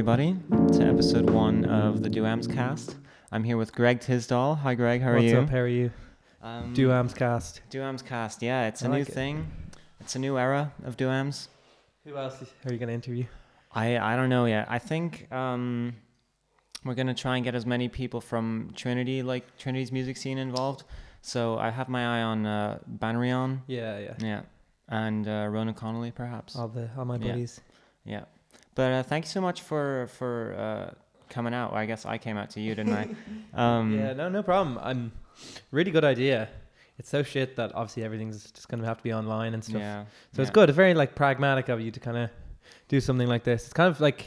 everybody, to episode one of the Duams cast. I'm here with Greg Tisdall. Hi, Greg. How are What's you? What's up? How are you? Um, Duams cast. Duams cast. Yeah, it's a I new it. thing. It's a new era of Duams. Who else are you going to interview? I I don't know yet. I think um, we're gonna try and get as many people from Trinity, like Trinity's music scene, involved. So I have my eye on uh, Banrion, Yeah, yeah. yeah, and uh, Ronan Connolly, perhaps. All the all my Yeah. buddies. Yeah, but uh, thank you so much for for uh, coming out. I guess I came out to you, didn't I? Um, yeah, no, no problem. I'm really good idea. It's so shit that obviously everything's just gonna have to be online and stuff. yeah. So it's good. It's very like pragmatic of you to kind of do something like this. It's kind of like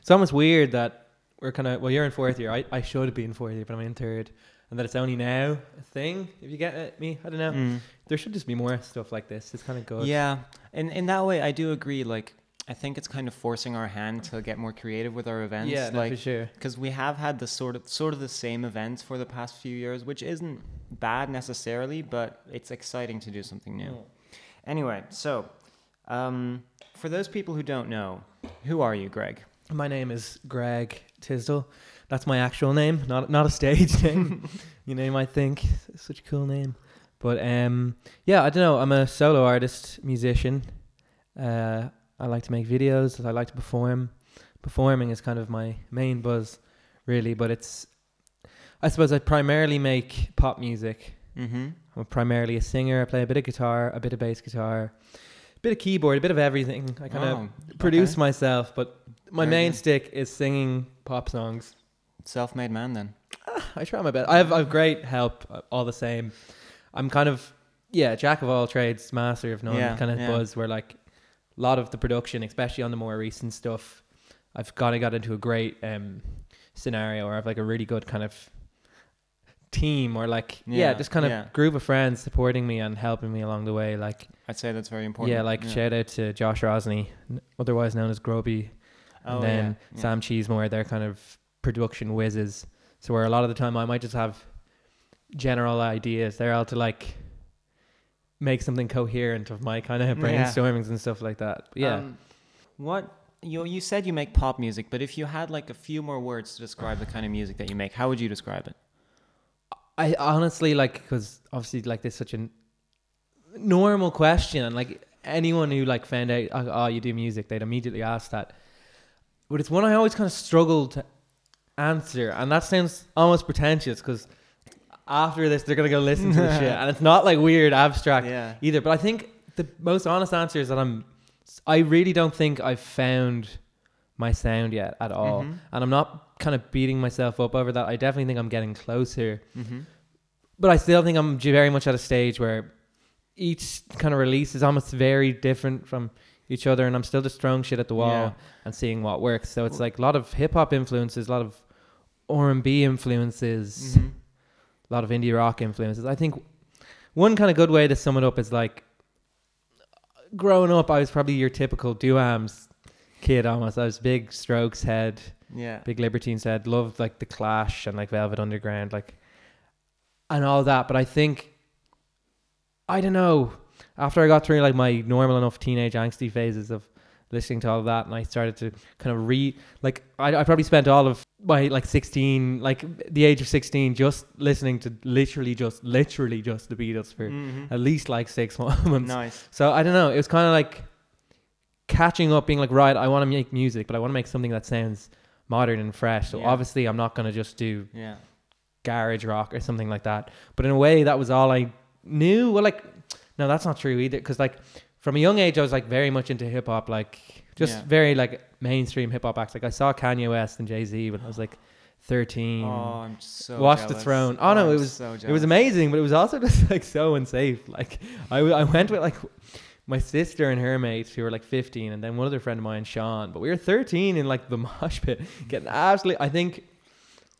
it's almost weird that we're kind of well, you're in fourth year. I I should be in fourth year, but I'm in third, and that it's only now a thing. If you get me, I don't know. Mm. There should just be more stuff like this. It's kind of good. Yeah, in in that way, I do agree. Like, I think it's kind of forcing our hand to get more creative with our events. yeah, no, like for sure. because we have had the sort of sort of the same events for the past few years, which isn't bad necessarily, but it's exciting to do something new. Mm. Anyway, so um, for those people who don't know, who are you, Greg? My name is Greg Tisdall. That's my actual name, not not a stage name. you know, you might think it's such a cool name, but um, yeah, I don't know. I'm a solo artist, musician. Uh, I like to make videos. I like to perform. Performing is kind of my main buzz, really. But it's, I suppose, I primarily make pop music. Mm-hmm. I'm primarily a singer. I play a bit of guitar, a bit of bass guitar, a bit of keyboard, a bit of everything. I kind of Oh, produce myself, but my Very main good. stick is singing pop songs. self-made man. Then I try my best. I have, I have great help, uh, all the same. I'm kind of yeah, jack of all trades, master of none Yeah, kind of yeah. buzz. Where like a lot of the production, especially on the more recent stuff, I've kind of got into a great um, scenario where I've like a really good kind of team or like yeah, Yeah, just kind of yeah. group of friends supporting me and helping me along the way. Like I'd say that's very important. yeah, like shout out to Josh Rosney, n- otherwise known as Grubby, Oh, and then yeah, yeah. Sam Cheesemore, they're kind of production whizzes. So where a lot of the time I might just have general ideas, they're all to like make something coherent of my kind of Yeah. brainstormings and stuff like that. But yeah, Um, what you you said you make pop music, but if you had like a few more words to describe the kind of music that you make, how would you describe it? I honestly like because obviously like this is such a normal question, and like anyone who like found out oh, oh you do music, they'd immediately ask that. But it's one I always kind of struggle to answer, and that sounds almost pretentious because after this they're gonna go listen to the shit, and it's not like weird abstract Yeah. either. But I think the most honest answer is that I'm, I really don't think I've found my sound yet at all, Mhm. and I'm not kind of beating myself up over that. I definitely think I'm getting closer Mm-hmm. but I still think I'm very much at a stage where each kind of release is almost very different from each other, and I'm still just throwing shit at the wall Yeah. and seeing what works. So it's like a lot of hip hop influences, a lot of R and B influences, Mhm. A lot of indie rock influences. I think one kind of good way to sum it up is like growing up, I was probably your typical Duams kid almost. I was big Strokes head Yeah. big libertines head loved like the clash and like velvet underground like and all that but i think i don't know after i got through like my normal enough teenage angsty phases of listening to all of that and i started to kind of re like i, I probably spent all of my like 16 like the age of 16 just listening to literally just literally just the beatles for Mhm. at least like six months Nice. so I don't know. It was kind of like catching up, being like, right, I want to make music, but I want to make something that sounds modern and fresh. So Yeah. obviously, I'm not going to just do Yeah. garage rock or something like that. But in a way, that was all I knew. Well, like, no, that's not true either. Because like from a young age, I was like very much into hip hop, like just Yeah. very like mainstream hip hop acts. Like I saw Kanye West and Jay Z when I was like 13. Oh, I'm so. Watch the. Throne. Oh, no, oh, I'm it was- So It was amazing, but it was also just like so unsafe. Like I I went with like my sister and her mates who were like 15, and then one other friend of mine, Sean. But we were 13 in like the mosh pit, getting absolutely. I think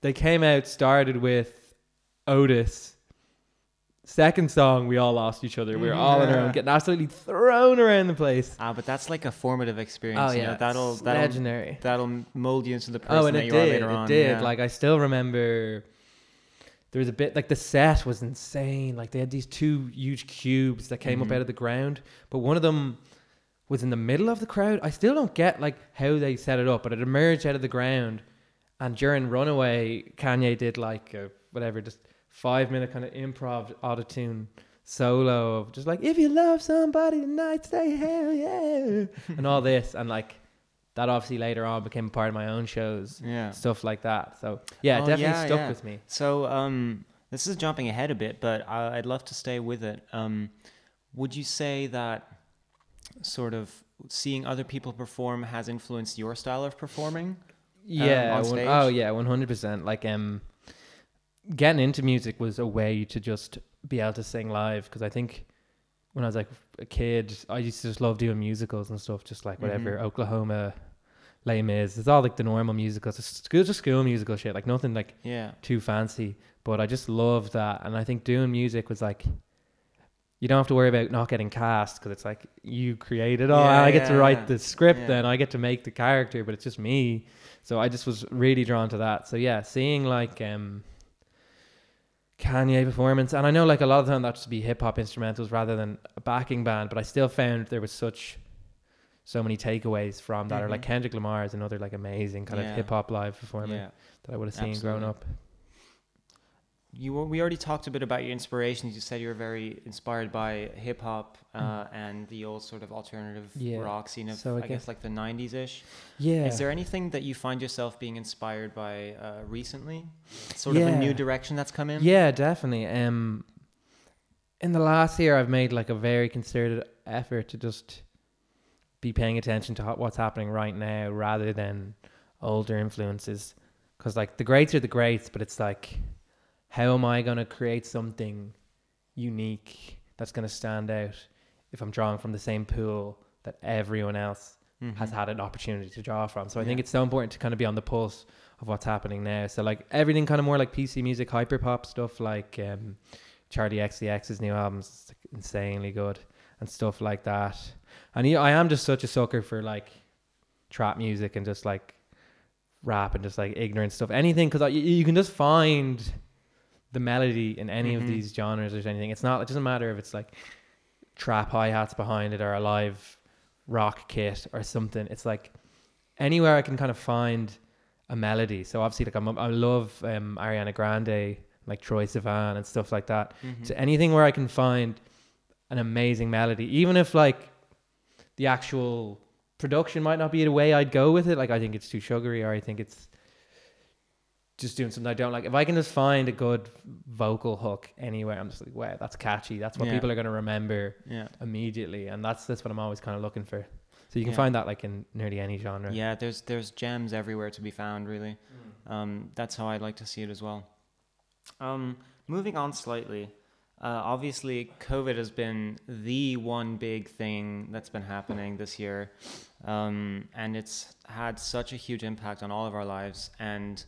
they came out started with Otis. Second song, we all lost each other. We were all in our own, getting absolutely thrown around the place. Ah, but that's like a formative experience. Oh you yeah, know, that'll it's that'll legendary. that'll mold you into the person Oh, and that it you are did. later It on. did. yeah. Like I still remember. There was a bit like the set was insane. Like they had these two huge cubes that came Mhm. up out of the ground, but one of them was in the middle of the crowd. I still don't get like how they set it up, but it emerged out of the ground. And during Runaway, Kanye did like a, whatever, just five minute kind of improv autotune solo of just like if you love somebody tonight, say hell yeah, and all this, and like that obviously later on became part of my own shows, Yeah. stuff like that. So yeah, it Oh, definitely yeah, stuck yeah. with me. So um, this is jumping ahead a bit, but I, I'd love to stay with it. Um, would you say that sort of seeing other people perform has influenced your style of performing? Yeah. on stage? oh yeah, one hundred percent. Like um, getting into music was a way to just be able to sing live because I think when I was like a kid, I used to just love doing musicals and stuff, just like whatever Mhm. Oklahoma, Les Mis. It's all like the normal musicals, it's school, just school musical shit, like nothing like Yeah. too fancy. But I just loved that, and I think doing music was like. You don't have to worry about not getting cast because it's like you created all. Yeah, I get to write yeah. the script, then I get to make the character, but it's just me. So I just was really drawn to that. So yeah, seeing like um Kanye performance, and I know like a lot of the time that used to be hip hop instrumentals rather than a backing band, but I still found there was such so many takeaways from that. Or like Mhm. Kendrick Lamar is another like amazing kind Yeah. of hip hop live performer Yeah. that I would have seen growing up. You were, we already talked a bit about your inspirations. You said you were very inspired by hip hop uh, and the old sort of alternative Mm. Yeah. rock scene of, So I I, guess- guess, like the '90s ish. Yeah. Is there anything that you find yourself being inspired by uh, recently? Sort of a new direction that's come in. Yeah, definitely. Um, in the last year, I've made like a very concerted effort to just be paying attention to what's happening right now rather than older influences. Because like the greats are the greats, but it's like, how am I gonna create something unique that's gonna stand out if I'm drawing from the same pool that everyone else has Mhm. had an opportunity to draw from. So I think it's so important to kind of be on the pulse of what's happening now. So like everything kind of more like PC music, hyperpop stuff like um, Charli XCX's new albums, insanely good and stuff like that. And yeah, I am just such a sucker for like trap music and just like rap and just like ignorant stuff. Anything because you, you can just find the melody in any Mhm. of these genres or anything. It's not. It doesn't matter if it's like trap hi hats behind it or a live rock kit or something. It's like anywhere I can kind of find a melody. So obviously, like I'm, I love um, Ariana Grande, like Troye Sivan and stuff like that. Mhm. So anything where I can find an amazing melody, even if like the actual production might not be the way I'd go with it. Like I think it's too sugary, or I think it's just doing something I don't like. If I can just find a good vocal hook anywhere, I'm just like, wow, that's catchy. That's what Yeah. people are gonna remember Yeah. immediately, and that's that's what I'm always kind of looking for. So you can Yeah. find that like in nearly any genre. Yeah, there's there's gems everywhere to be found. Really, um, that's how I'd like to see it as well. Um, moving on slightly, uh, obviously COVID has been the one big thing that's been happening this year, um, and it's had such a huge impact on all of our lives. And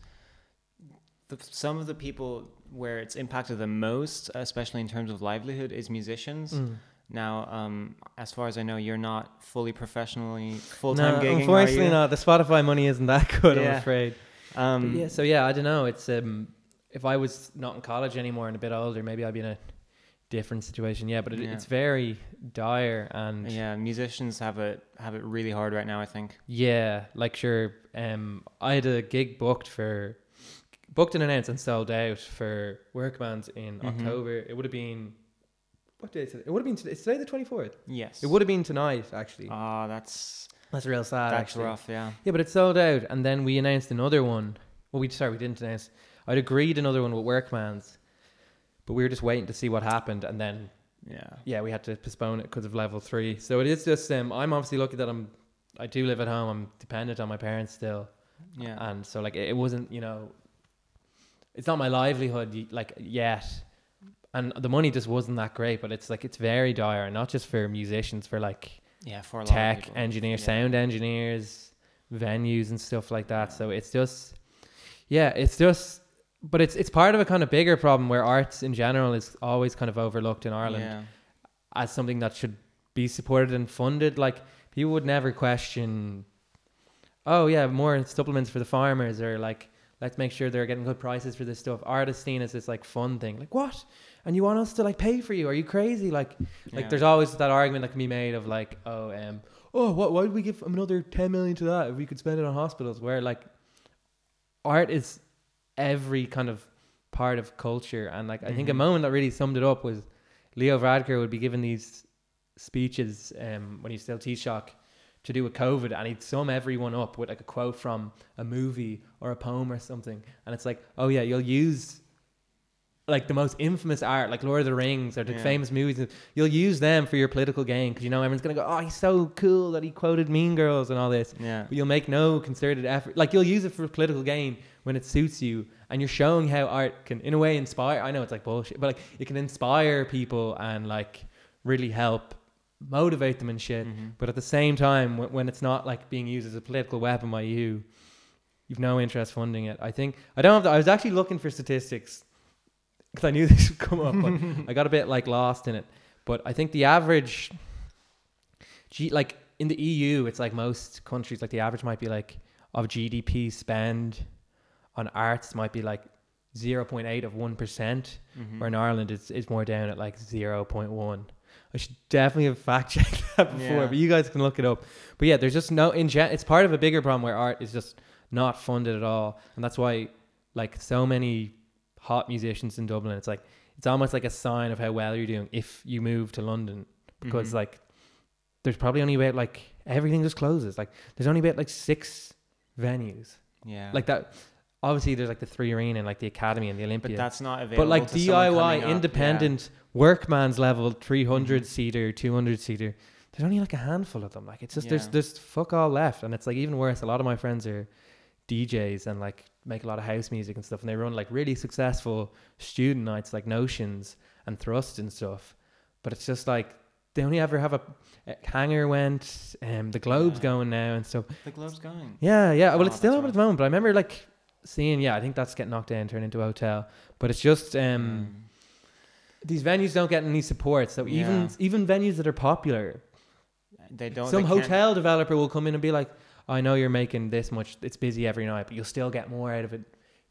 the, some of the people where it's impacted the most, especially in terms of livelihood, is musicians. Mm. Now, um, as far as I know, you're not fully professionally full time No, gigging. are unfortunately not. The Spotify money isn't that good. I'm afraid. Um, yeah, so yeah, I don't know. It's um, if I was not in college anymore and a bit older, maybe I'd be in a different situation. Yeah, but it, Yeah. it's very dire and yeah. Yeah, musicians have it have it really hard right now. I think. Yeah, like sure. Um, I had a gig booked for booked and announced and sold out for Workman's in Mhm. October. It would have been what day is it? It would have been today. It's today the twenty fourth. Yes. It would have been tonight actually. Ah, that's That's real sad. that's actually. rough. Yeah. Yeah, but it sold out, and then we announced another one. Well, we sorry, we didn't announce. I'd agreed another one with Workman's, but we were just waiting to see what happened, and then Yeah. yeah, we had to postpone it because of level three. So it is just um, I'm obviously lucky that I'm I do live at home. I'm dependent on my parents still, Yeah. and so like it, it wasn't you know, it's not my livelihood like yet, and the money just wasn't that great. But it's like it's very dire, not just for musicians, for like yeah. For tech engineers, Yeah. sound engineers, venues and stuff like that. So it's just, yeah, it's just, but it's it's part of a kind of bigger problem where arts in general is always kind of overlooked in Ireland Yeah. as something that should be supported and funded. Like people would never question, oh yeah, more supplements for the farmers or like let's make sure they're getting good prices for this stuff. Artists seen as this like fun thing. Like what? And you want us to like pay for you? Are you crazy? Like like Yeah. there's always that argument that can be made of like, oh, um, oh, what? Why would we give another ten million to that if we could spend it on hospitals? Where like, art is every kind of part of culture, and like I think a Mhm. moment that really summed it up was Leo Varadkar would be giving these speeches um, when he still Taoiseach to do with COVID, and he'd sum everyone up with like a quote from a movie or a poem or something, and it's like, oh yeah, you'll use like the most infamous art, like Lord of the Rings or the Yeah. famous movies. You'll use them for your political gain because you know everyone's gonna go, oh, he's so cool that he quoted Mean Girls and all this. Yeah. But you'll make no concerted effort. Like you'll use it for political gain when it suits you, and you're showing how art can, in a way, inspire. I know it's like bullshit, but like it can inspire people and like really help motivate them and shit. Mhm. But at the same time, when, when it's not like being used as a political weapon by you, you've no interest funding it. I think I don't have. The, I was actually looking for statistics because I knew this would come up, but I got a bit like lost in it. But I think the average, G, like in the EU, it's like most countries, like the average might be like of GDP spend on arts might be like 0.8 of 1%, Mhm. where in Ireland it's, it's more down at like 0.1. I should definitely have fact checked that before, Yeah. but you guys can look it up. But yeah, there's just no, in gen- it's part of a bigger problem where art is just not funded at all. And that's why, like, so many hot musicians in Dublin, it's like, it's almost like a sign of how well you're doing if you move to London because Mhm. like there's probably only about like everything just closes. Like there's only about like six venues yeah. like that. Obviously, there's like the three arena and like the academy and the Olympia. but that's not available. But like DIY, up. Yeah. independent, workman's level, 300 Mhm. seater, 200 seater. There's only like a handful of them. Like it's just there's Yeah. there's fuck all left, and it's like even worse. A lot of my friends are DJs and like make a lot of house music and stuff, and they run like really successful student nights like Notions and Thrust and stuff. But it's just like they only ever have a, a hanger went, um, the Globe's Yeah. going now and stuff. The globe's going. Yeah, yeah. Well, Oh, it's still open right. at the moment, but I remember like seeing. Yeah, I think that's getting knocked down, turned into a hotel. But it's just um, Mm. these venues don't get any support. So even Yeah. even venues that are popular, They don't. some they hotel developer will come in and be like, "I know you're making this much. It's busy every night, but you'll still get more out of it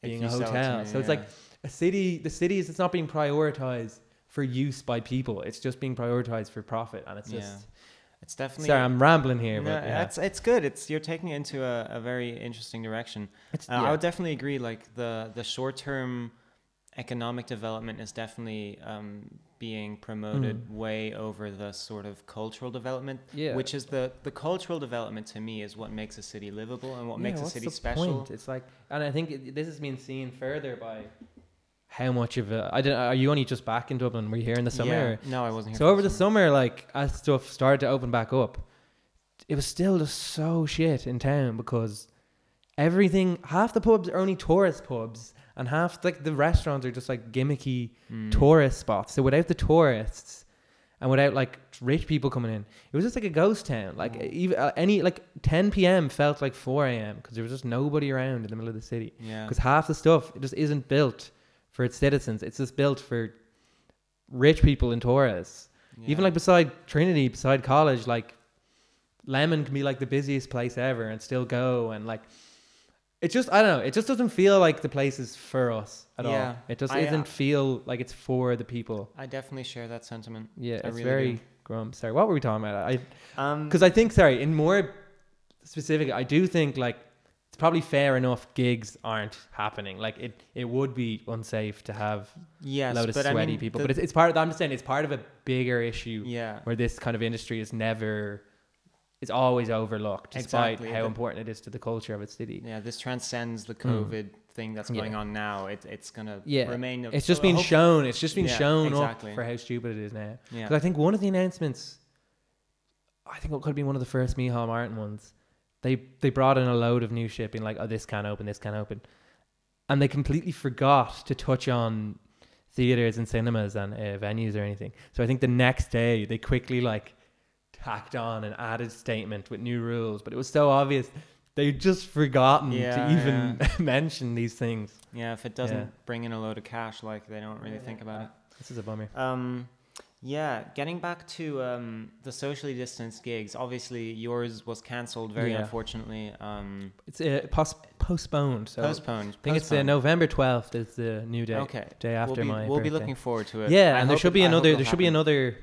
being a sell it hotel." me, so it's like a city. The cities, it's not being prioritized for use by people. It's just being prioritized for profit, and it's Yeah. just. It's definitely. Sorry, I'm rambling here, No, but yeah. it's it's good. It's you're taking it into a, a very interesting direction. It's, Uh, I would definitely agree. Like the the short term economic development is definitely um, being promoted Mm. way over the sort of cultural development, yeah. which is the the cultural development to me is what makes a city livable and what Yeah, makes a city special. point? It's like, and I think it, this has been seen further by how much of a. I don't. Are you only just back in Dublin? Were you here in the summer? Yeah. or- No, I wasn't here. So over the summer, like as stuff started to open back up, it was still just so shit in town because everything. Half the pubs are only tourist pubs, and half like the restaurants are just like gimmicky Mm. tourist spots. So without the tourists and without like rich people coming in, it was just like a ghost town. Like Mm. even uh, any like 10 p.m. felt like 4 a.m. because there was just nobody around in the middle of the city. Yeah. Because half the stuff just isn't built for its citizens. It's just built for rich people and tourists. Even like beside Trinity, beside college, like Lemon can be like the busiest place ever and still go and like. It just I don't know. It just doesn't feel like the place is for us at Yeah. all. It just I, uh, doesn't feel like it's for the people. I definitely share that sentiment. Yeah, I it's really very do. grum. Sorry, what were we talking about? I Um, because I think sorry, in more specific, I do think like probably fair enough. Gigs aren't happening. Like it, it would be unsafe to have yes, a load of sweaty I mean, people. the- but it's, it's part. Of, I'm just saying it's part of a bigger issue yeah, where this kind of industry is never, it's always overlooked, despite Exactly. how The- important it is to the culture of its city. yeah. This transcends the Mm. COVID thing that's Yeah. going on now. It, it's gonna Yeah. remain. It's just been shown. It's just been Yeah, shown exactly. up for how stupid it is now. Yeah. Because I think one of the announcements, I think it could have been one of the first Micheál Martin ones. They they brought in a load of new shit, being like, "Oh, this can't open, this can't open," and they completely forgot to touch on theaters and cinemas and uh, venues or anything. So I think the next day they quickly like tacked on an added statement with new rules, but it was so obvious they just forgotten Yeah, to even mention these things. Yeah, if it doesn't Yeah. bring in a load of cash, like they don't really think about it. This is a bummer. Um, yeah, getting back to um, the socially distanced gigs. Obviously, yours was cancelled very Yeah. unfortunately. Um, It's uh, pos- postponed. So postponed. I think it's uh. November twelfth is the new day. Okay. Day after we'll be, my we'll be looking forward to it. Yeah, I and there should be I hope another. There should be another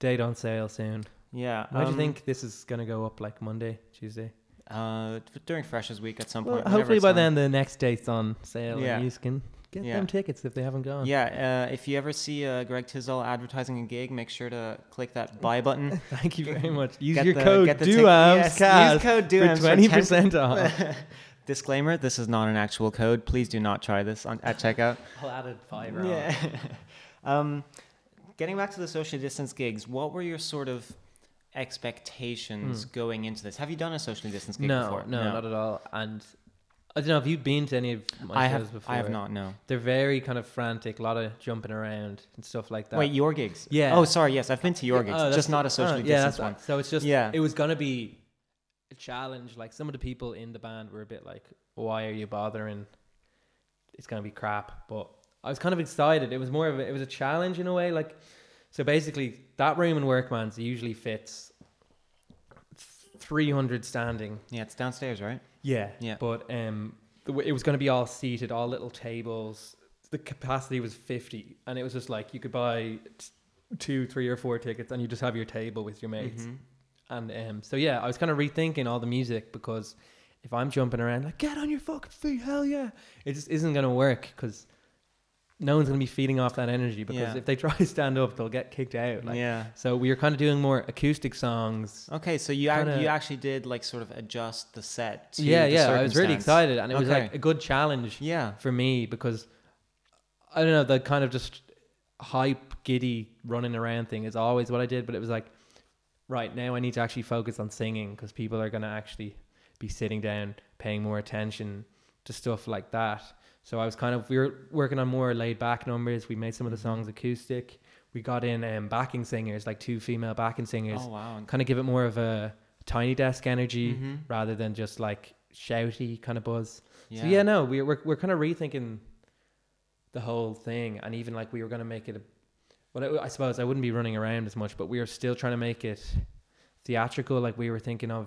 date on sale soon. Yeah. Why do you um, think this is gonna go up like Monday, Tuesday? Uh, during Freshers Week at some Well, point. hopefully by on. then the next date's on sale Yeah. and you can get Yeah. them tickets if they haven't gone. Yeah, uh, if you ever see uh, Greg Tisdall advertising a gig, make sure to click that buy button. Thank you very much. Use Get your the- code get the tic- yes, use code DUAMS for twenty 10 percent off. Disclaimer: This is not an actual code. Please do not try this on, at checkout. I'll add a five Yeah. um, getting back to the social distance gigs, what were your sort of expectations going into this? Have you done a socially distanced gig. No, before? no, not at all. And I don't know. Have you been to any of my I shows have. before? I have not. No. They're very kind of frantic, a lot of jumping around and stuff like that. Wait, your gigs? Yeah. Oh, sorry. Yes, I've been to your oh, gigs, oh, just not a socially oh, yeah, distanced one. So it's just Yeah. it was gonna be a challenge. Like some of the people in the band were a bit like, "Why are you bothering? It's gonna be crap." But I was kind of excited. It was more of a, it was a challenge in a way. Like so, basically, that room in Workman's usually fits three hundred standing. Yeah, it's downstairs, right? Yeah, Yeah. But um, it was going to be all seated, all little tables. The capacity was fifty, and it was just like you could buy t- two, three, or four tickets, and you just have your table with your mates. Mhm. And um, so yeah, I was kind of rethinking all the music because if I'm jumping around like get on your fucking feet, hell yeah, it just isn't going to work because no one's going to be feeding off that energy because Yeah. if they try to stand up, they'll get kicked out. Like, yeah. So we were kind of doing more acoustic songs. Okay, so you Kinda- you actually did like sort of adjust the set. To yeah, the yeah, I was really excited, and it was like a good challenge. Yeah. for me because I don't know the kind of just hype, giddy, running around thing is always what I did. But it was like, right now I need to actually focus on singing because people are gonna actually be sitting down, paying more attention to stuff like that. So I was kind of we were working on more laid back numbers. We made some of the songs acoustic. We got in um, backing singers, like two female backing singers, Oh wow. kind of give it more of a tiny desk energy Mhm. rather than just like shouty kind of buzz. Yeah. So yeah, no, we're we're we're kind of rethinking the whole thing, and even like we were gonna make it. A, well, I I suppose I wouldn't be running around as much, but we were still trying to make it theatrical. Like we were thinking of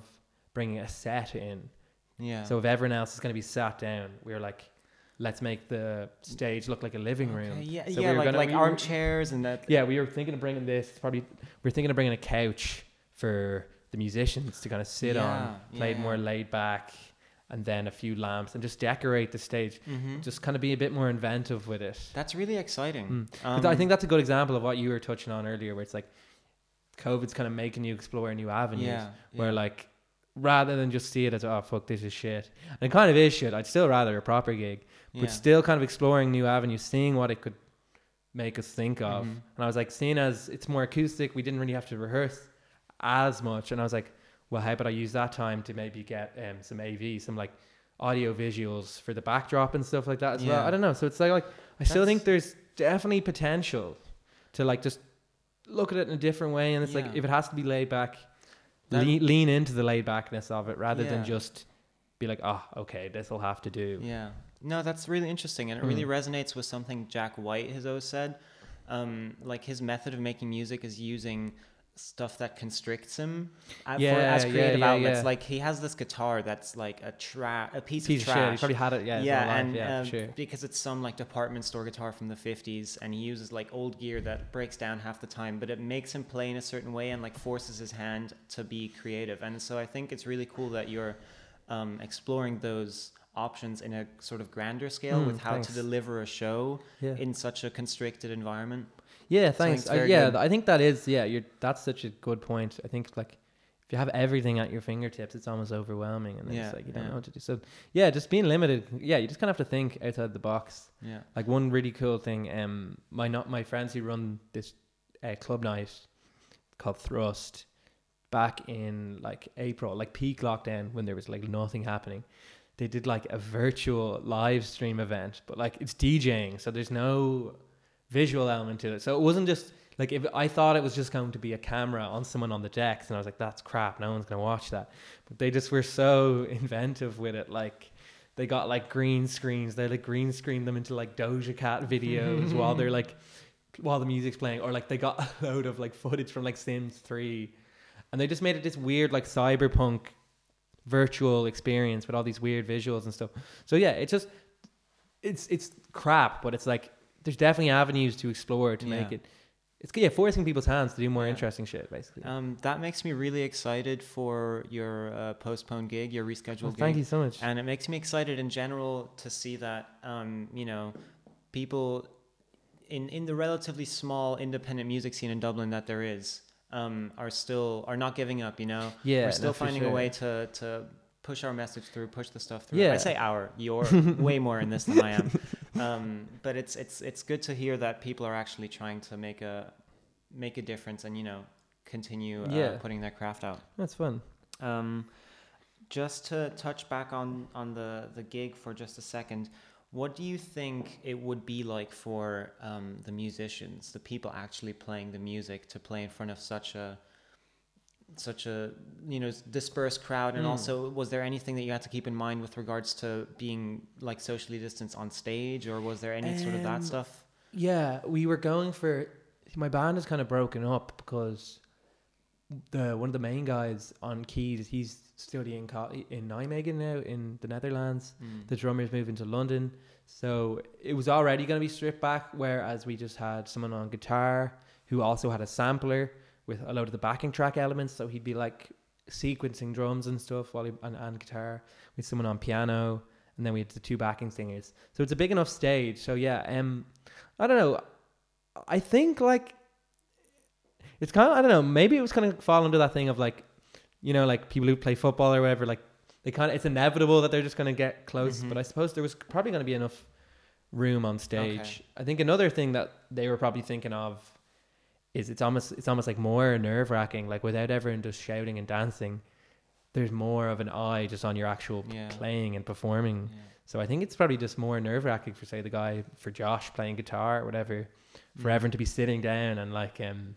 bringing a set in. Yeah. So if everyone else is gonna be sat down, we were like, let's make the stage look like a living room. Okay, yeah, So we yeah, were like gonna- like we armchairs and that. Yeah, we were thinking of bringing this. Probably we are thinking of bringing a couch for the musicians to kind of sit on, Yeah, played yeah. more laid back, and then a few lamps and just decorate the stage. Mhm. Just kind of be a bit more inventive with it. That's really exciting. Mm. Um, I think that's a good example of what you were touching on earlier, where it's like COVID's kind of making you explore new avenues. yeah, Where like rather than just see it as oh fuck this is shit, and it kind of is shit. I'd still rather a proper gig, yeah. but still kind of exploring new avenues, seeing what it could make us think of. Mhm. And I was like, seeing as it's more acoustic, we didn't really have to rehearse as much. And I was like, well, how about I use that time to maybe get um, some AV, some like audio visuals for the backdrop and stuff like that as well. I don't know. So it's like, like I still think there's definitely potential to like just look at it in a different way. And it's like if it has to be laid back, lean, lean into the laid backness of it rather than just be like, oh, okay, this will have to do. Yeah. No, that's really interesting, and it Mm. really resonates with something Jack White has always said. Um, like his method of making music is using stuff that constricts him uh, for, as creative yeah, outlets. yeah. Like he has this guitar that's like a trap, a piece, Piece of of trash. You probably had it, yeah. yeah, and yeah, um, sure. because it's some like department store guitar from the 50s and he uses like old gear that breaks down half the time but it makes him play in a certain way and like forces his hand to be creative and so i think it's really cool that you're um, exploring those options in a sort of grander scale Mm, with how thanks. to deliver a show Yeah. in such a constricted environment Yeah, thanks. I, yeah, good. I think that is. Yeah, you're. That's such a good point. I think like if you have everything at your fingertips, it's almost overwhelming, and then Yeah, it's like you don't yeah. know what to do. So yeah, just being limited. Yeah, you just kind of have to think outside the box. yeah Like one really cool thing. Um, my not my friends who run this uh, club night called Thrust back in like April, like peak lockdown when there was like nothing happening. They did like a virtual live stream event, but like it's DJing, so there's no visual element to it. So it wasn't just like if I thought it was just going to be a camera on someone on the decks, and I was like, that's crap. No one's gonna watch that. But they just were so inventive with it, like. They got like green screens. They like green screened them into like Doja Cat videos while they're like while the music's playing, or like they got a load of like footage from like Sims Three, and they just made it this weird like cyberpunk virtual experience with all these weird visuals and stuff. So yeah, it's just it's it's crap, but it's like there's definitely avenues to explore to make it it's yeah forcing people's hands to do more Yeah. interesting shit basically. Um, that makes me really excited for your uh, postponed gig, your rescheduled Well, gig. thank you so much. And it makes me excited in general to see that, um, you know, people in, in the relatively small independent music scene in Dublin that there is um, are still are not giving up. You know, yeah, we're still finding a way to to push our message through, push the stuff through. Yeah. I say our, you're way more in this than I am. Um, but it's it's it's good to hear that people are actually trying to make a make a difference and you know continue uh, Yeah. putting their craft out. That's fun. Um, just to touch back on on the the gig for just a second, what do you think it would be like for um, the musicians, the people actually playing the music, to play in front of such a such a you know dispersed crowd and Mm. also was there anything that you had to keep in mind with regards to being like socially distanced on stage or was there any sort of that Um, stuff Yeah, we were going for. My band is kind of broken up because the one of the main guys on keys, he's studying in Nijmegen now in the Netherlands. Mm. The drummer's moving to London, so it was already going to be stripped back. Whereas we just had someone on guitar who also had a sampler with a load of the backing track elements, so he'd be like sequencing drums and stuff while he and, and guitar. With someone on piano, and then we had the two backing singers. So it's a big enough stage. So yeah, um, I don't know. I think like it's kind of I don't know. Maybe it was kind of fall under that thing of like, you know, like people who play football or whatever. Like they kind of it's inevitable that they're just gonna get close. Mhm. But I suppose there was probably gonna be enough room on stage. Okay. I think another thing that they were probably thinking of is it's almost it's almost like more nerve wracking. Like without everyone just shouting and dancing, there's more of an eye just on your actual Yeah. playing and performing. Yeah. So I think it's probably just more nerve wracking for say the guy for Josh playing guitar or whatever, for Mm. everyone to be sitting down and like um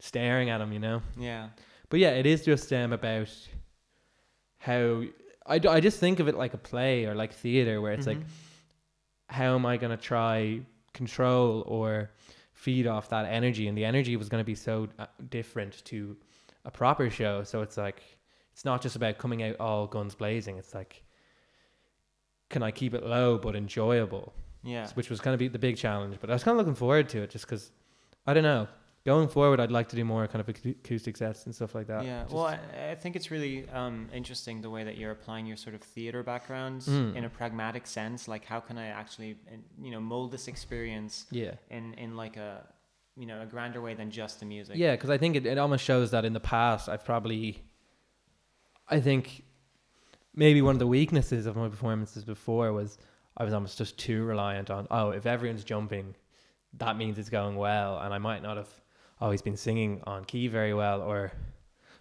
staring at him, you know. yeah But yeah, it is just um about how I, d- I just think of it like a play or like theater where it's like Mhm. how am I gonna try control or feed off that energy and the energy was gonna be so uh, different to a proper show. So it's like it's not just about coming out all guns blazing. It's like can I keep it low but enjoyable? yeah which was kind of be the big challenge. But I was kind of looking forward to it just because I don't know. Going forward, I'd like to do more kind of acoustic sets and stuff like that. yeah, Just- well, I, I think it's really um, interesting the way that you're applying your sort of theater background Mm. in a pragmatic sense. Like, how can I actually, you know, mold this experience yeah, in in like a, you know, a grander way than just the music. yeah, because I think it, it almost shows that in the past I've probably, I think, maybe one of the weaknesses of my performances before was I was almost just too reliant on oh if everyone's jumping, that means it's going well, and I might not have always been singing on key very well or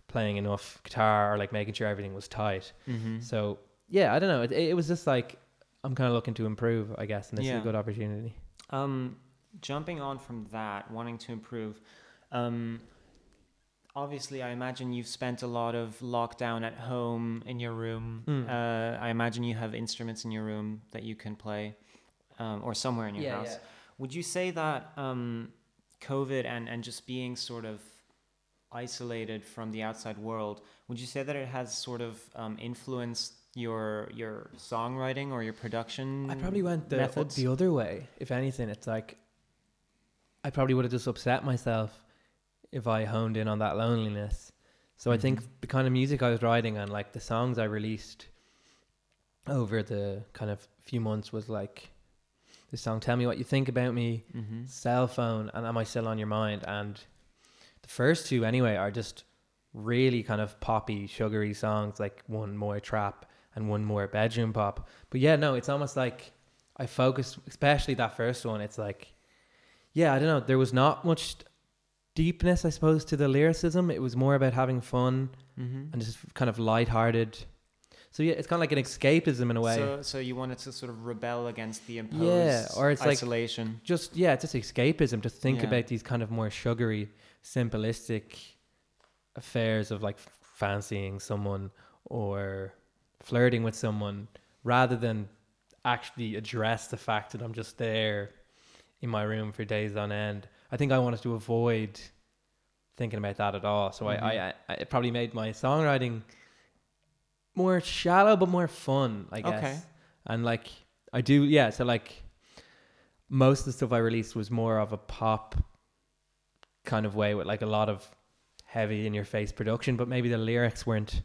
playing enough guitar or like making sure everything was tight. Mm-hmm. So yeah, I don't know. It, it was just like I'm kind of looking to improve, I guess, and this is a good opportunity. Um, jumping on from that, wanting to improve. Um, obviously, I imagine you've spent a lot of lockdown at home in your room. Mm. Uh, I imagine you have instruments in your room that you can play, um, or somewhere in your house. Would you say that um, COVID and, and just being sort of isolated from the outside world, would you say that it has sort of um, influenced your your songwriting or your production? I probably went the methods? the other way. If anything, it's like I probably would have just upset myself if I honed in on that loneliness. So I think Mhm. the kind of music I was writing and like the songs I released over the kind of few months was like the song "Tell Me What You Think About Me," Mm-hmm. cell phone and am i still on your mind and the first two anyway are just really kind of poppy sugary songs like one more trap and one more bedroom pop but yeah no it's almost like i focused especially that first one it's like yeah i don't know there was not much deepness i suppose to the lyricism it was more about having fun Mm-hmm. and just kind of light-hearted so yeah it's kind of like an escapism in a way So, so you wanted to sort of rebel against the imposed Yeah, or it's like- isolation. just yeah, it's just escapism to think Yeah. about these kind of more sugary, simplistic affairs of like fancying someone or flirting with someone rather than actually address the fact that I'm just there in my room for days on end. I think I wanted to avoid thinking about that at all. So Mhm. I, I, I it probably made my songwriting more shallow but more fun, I guess. Okay. And like I do, yeah. So like most of the stuff I released was more of a pop kind of way with like a lot of heavy in your face production, but maybe the lyrics weren't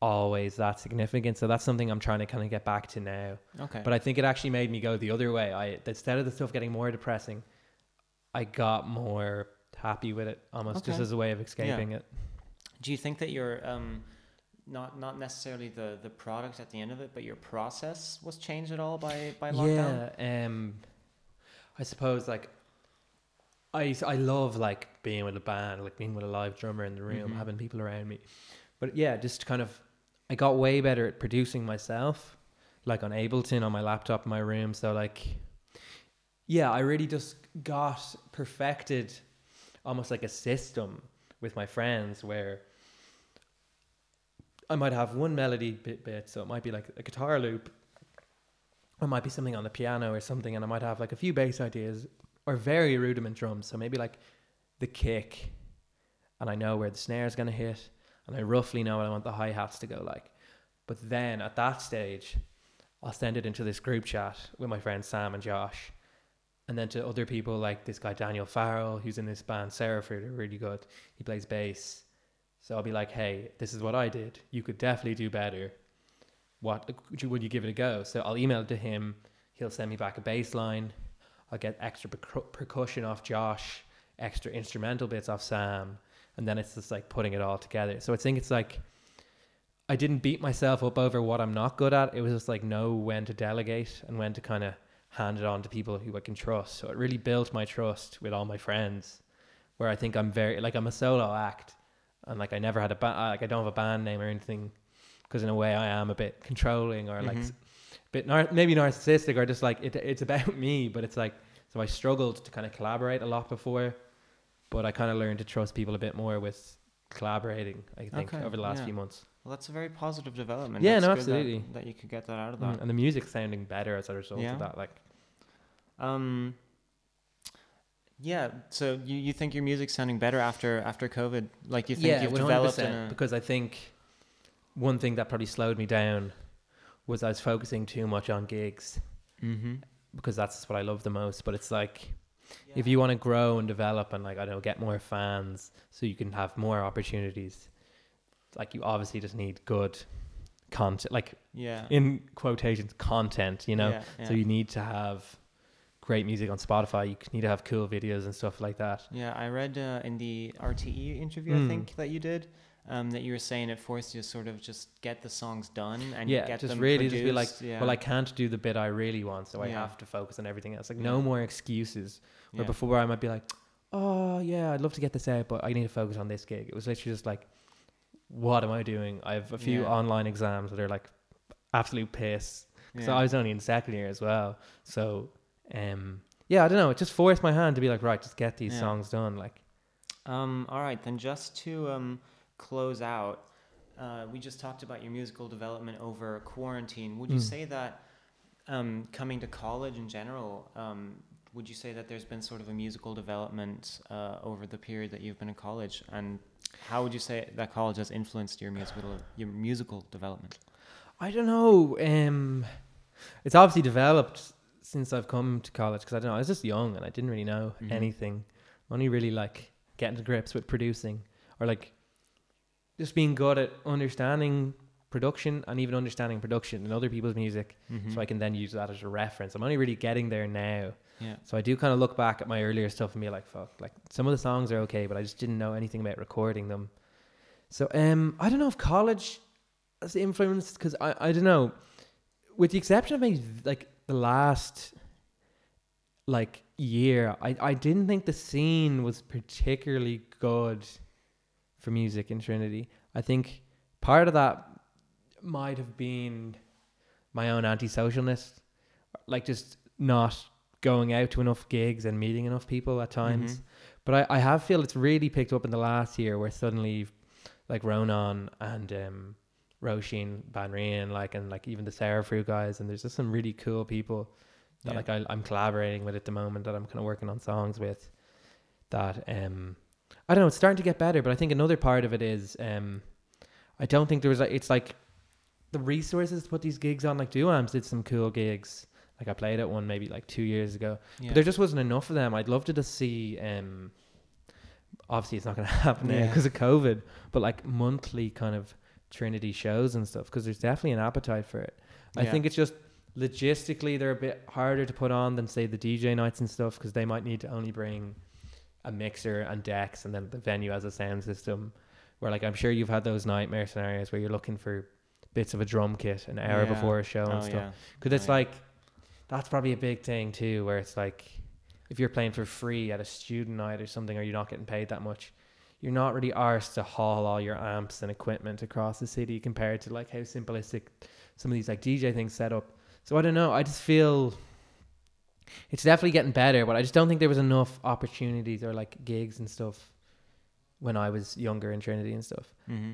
always that significant. So that's something I'm trying to kind of get back to now. Okay. But I think it actually made me go the other way. I instead of the stuff getting more depressing, I got more happy with it, almost just as a way of escaping it. Do you think that your um, not not necessarily the the product at the end of it, but your process was changed at all by by lockdown? Yeah, um, I suppose like I I love like being with a band, like being with a live drummer in the room, Mhm. having people around me. But yeah, just kind of I got way better at producing myself, like on Ableton on my laptop in my room. So like, yeah, I really just got perfected, almost like a system with my friends where. I might have one melody bit bit, so it might be like a guitar loop, or it might be something on the piano or something, and I might have like a few bass ideas or very rudiment drums. So maybe like the kick, and I know where the snare is gonna hit, and I roughly know what I want the hi hats to go like. But then at that stage, I'll send it into this group chat with my friends Sam and Josh, and then to other people like this guy Daniel Farrell, who's in this band Sarah, Seraphrid, are really good. He plays bass. So I'll be like, hey, this is what I did. You could definitely do better. What would you, give it a go? So I'll email it to him. He'll send me back a bass line. I'll get extra percu- percussion off Josh, extra instrumental bits off Sam, and then it's just like putting it all together. So I think it's like I didn't beat myself up over what I'm not good at. It was just like know when to delegate and when to kind of hand it on to people who I can trust. So it really built my trust with all my friends, where I think I'm very like I'm a solo act, and like I never had a band, like I don't have a band name or anything, because in a way I am a bit controlling or like Mhm. a bit nar- maybe narcissistic or just like it, it's about me. But it's like so I struggled to kind of collaborate a lot before, but I kind of learned to trust people a bit more with collaborating. I think Okay, over the last yeah. few months. Well, that's a very positive development. Yeah, That's no, good that- absolutely. That, you could get that out of that. Mm, and the music sounding better as a result Yeah. of that. Like Um. Yeah. So you, you think your music's sounding better after after COVID? Like you think yeah, you've 100%, developed a because I think one thing that probably slowed me down was I was focusing too much on gigs mm-hmm. because that's what I love the most. But it's like if you want to grow and develop and like I don't know get more fans so you can have more opportunities, like you obviously just need good content, like yeah in quotations content, you know. yeah, yeah. So you need to have great music on Spotify. You need to have cool videos and stuff like that. Yeah, I read uh, in the RTE interview, I Mm. think that you did, um, that you were saying it forced you to sort of just get the songs done and yeah, get just them really just be like, yeah. well, I can't do the bit I really want, so I Yeah. have to focus on everything else. Like Yeah. no more excuses. Where before I might be like, oh yeah, I'd love to get this out, but I need to focus on this gig. It was literally just like, what am I doing? I have a few online exams that are like absolute piss. because. I was only in second year as well. So, um, yeah, I don't know. It just forced my hand to be like, right, just get these Yeah. songs done. Like, Um, all right, then just to um, close out, uh, we just talked about your musical development over quarantine. Would you Mm. say that um, coming to college in general, um, would you say that there's been sort of a musical development uh, over the period that you've been in college? And how would you say that college has influenced your musical your musical development? I don't know. Um, it's obviously developed since I've come to college because I don't know. I was just young and I didn't really know Mhm. anything. Only really like getting to grips with producing or like just being good at understanding production and even understanding production in other people's music, Mm-hmm. so I can then use that as a reference. I'm only really getting there now. yeah. So I do kind of look back at my earlier stuff and be like, fuck, like some of the songs are okay, but I just didn't know anything about recording them. So um, I don't know if college has influenced because I, I don't know, with the exception of maybe like the last like year, I, I didn't think the scene was particularly good for music in Trinity. I think part of that might have been my own antisocialness, like just not going out to enough gigs and meeting enough people at times. Mhm. But I, I have feel it's really picked up in the last year where suddenly like Ronan and um Roshin, Banrion, like and like even the Seraphrou guys and there's just some really cool people that Yeah. like I, I'm collaborating with at the moment that I'm kind of working on songs with that um I don't know it's starting to get better but I think another part of it is um I don't think there was like it's like the resources to put these gigs on like Duams did some cool gigs like I played at one maybe like two years ago Yeah. but there just wasn't enough of them. I'd love to just see um, obviously it's not going to happen now Yeah. because of COVID, but like monthly kind of Trinity shows and stuff because there's definitely an appetite for it. I think it's just logistically they're a bit harder to put on than say the DJ nights and stuff because they might need to only bring a mixer and decks and then the venue has a sound system where like I'm sure you've had those nightmare scenarios where you're looking for bits of a drum kit an hour Yeah. before a show and Oh, stuff yeah. because oh, it's Oh, yeah. like that's probably a big thing too where it's like if you're playing for free at a student night or something or you're not getting paid that much you're not really arsed to haul all your amps and equipment across the city compared to like how simplistic some of these like DJ things set up. So I don't know. I just feel it's definitely getting better, but I just don't think there was enough opportunities or like gigs and stuff when I was younger in Trinity and stuff. hmm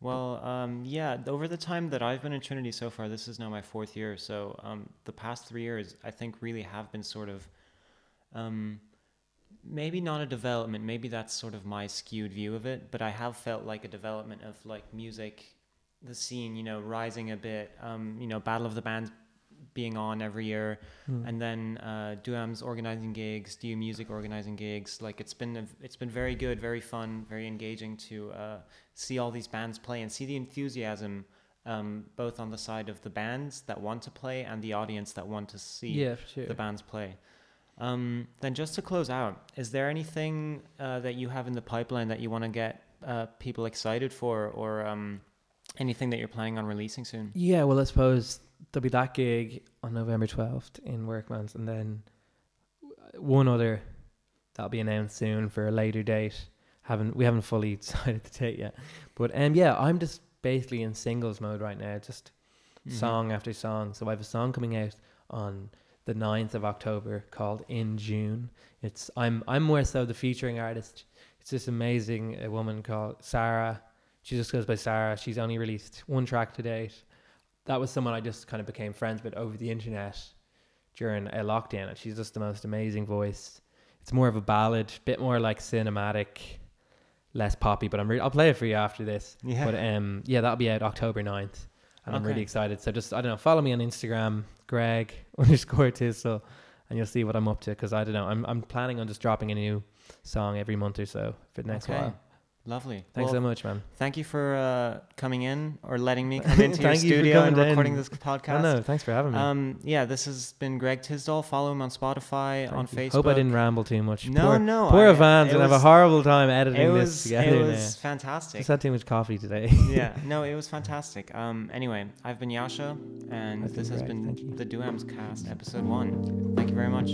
Well, um, yeah. Over the time that I've been in Trinity so far, this is now my fourth year. So um, the past three years, I think, really have been sort of, um, maybe not a development. Maybe that's sort of my skewed view of it. But I have felt like a development of like music, the scene, you know, rising a bit. Um, you know, Battle of the Bands being on every year Hmm. and then uh, Duam's organizing gigs, DU Music organizing gigs. Like it's been a, it's been very good, very fun, very engaging to uh, see all these bands play and see the enthusiasm um, both on the side of the bands that want to play and the audience that want to see yeah, sure. the bands play. Um, then just to close out, is there anything uh, that you have in the pipeline that you want to get uh, people excited for, or um, anything that you're planning on releasing soon? Yeah, well, I suppose there'll be that gig on November 12th in Workman's, and then one other that'll be announced soon for a later date. Haven't we haven't fully decided the date yet, but um, yeah, I'm just basically in singles mode right now, just Mhm. song after song. So I have a song coming out on the 9th of October called In June. It's I'm I'm more so the featuring artist. It's this amazing a woman called Sarah. She just goes by Sarah. She's only released one track to date. That was someone I just kind of became friends with over the internet during a lockdown, and she's just the most amazing voice. It's more of a ballad, bit more like cinematic, less poppy. But I'm re- I'll play it for you after this. Yeah. But um, yeah, that'll be out October 9th. And I'm really excited. So just, I don't know, follow me on Instagram, Greg underscore Tisdall, and you'll see what I'm up to. Because I don't know, I'm, I'm planning on just dropping a new song every month or so for the next Okay. while. Lovely. Thanks Well, so much, man. Thank you for uh, coming in or letting me come into your you studio and recording this I podcast. know. Thanks for having me. Um, yeah, this has been Greg Tisdall. Follow him on Spotify, Thank on you. Facebook. Hope I didn't ramble too much. No, poor, no. Poor I- Evans it and have a horrible time editing It this together. it was fantastic. Just had too much coffee today. yeah, no, it was fantastic. Um, anyway, I've been Yasha, and this has Greg, been the Duams Cast, episode one. Thank you very much.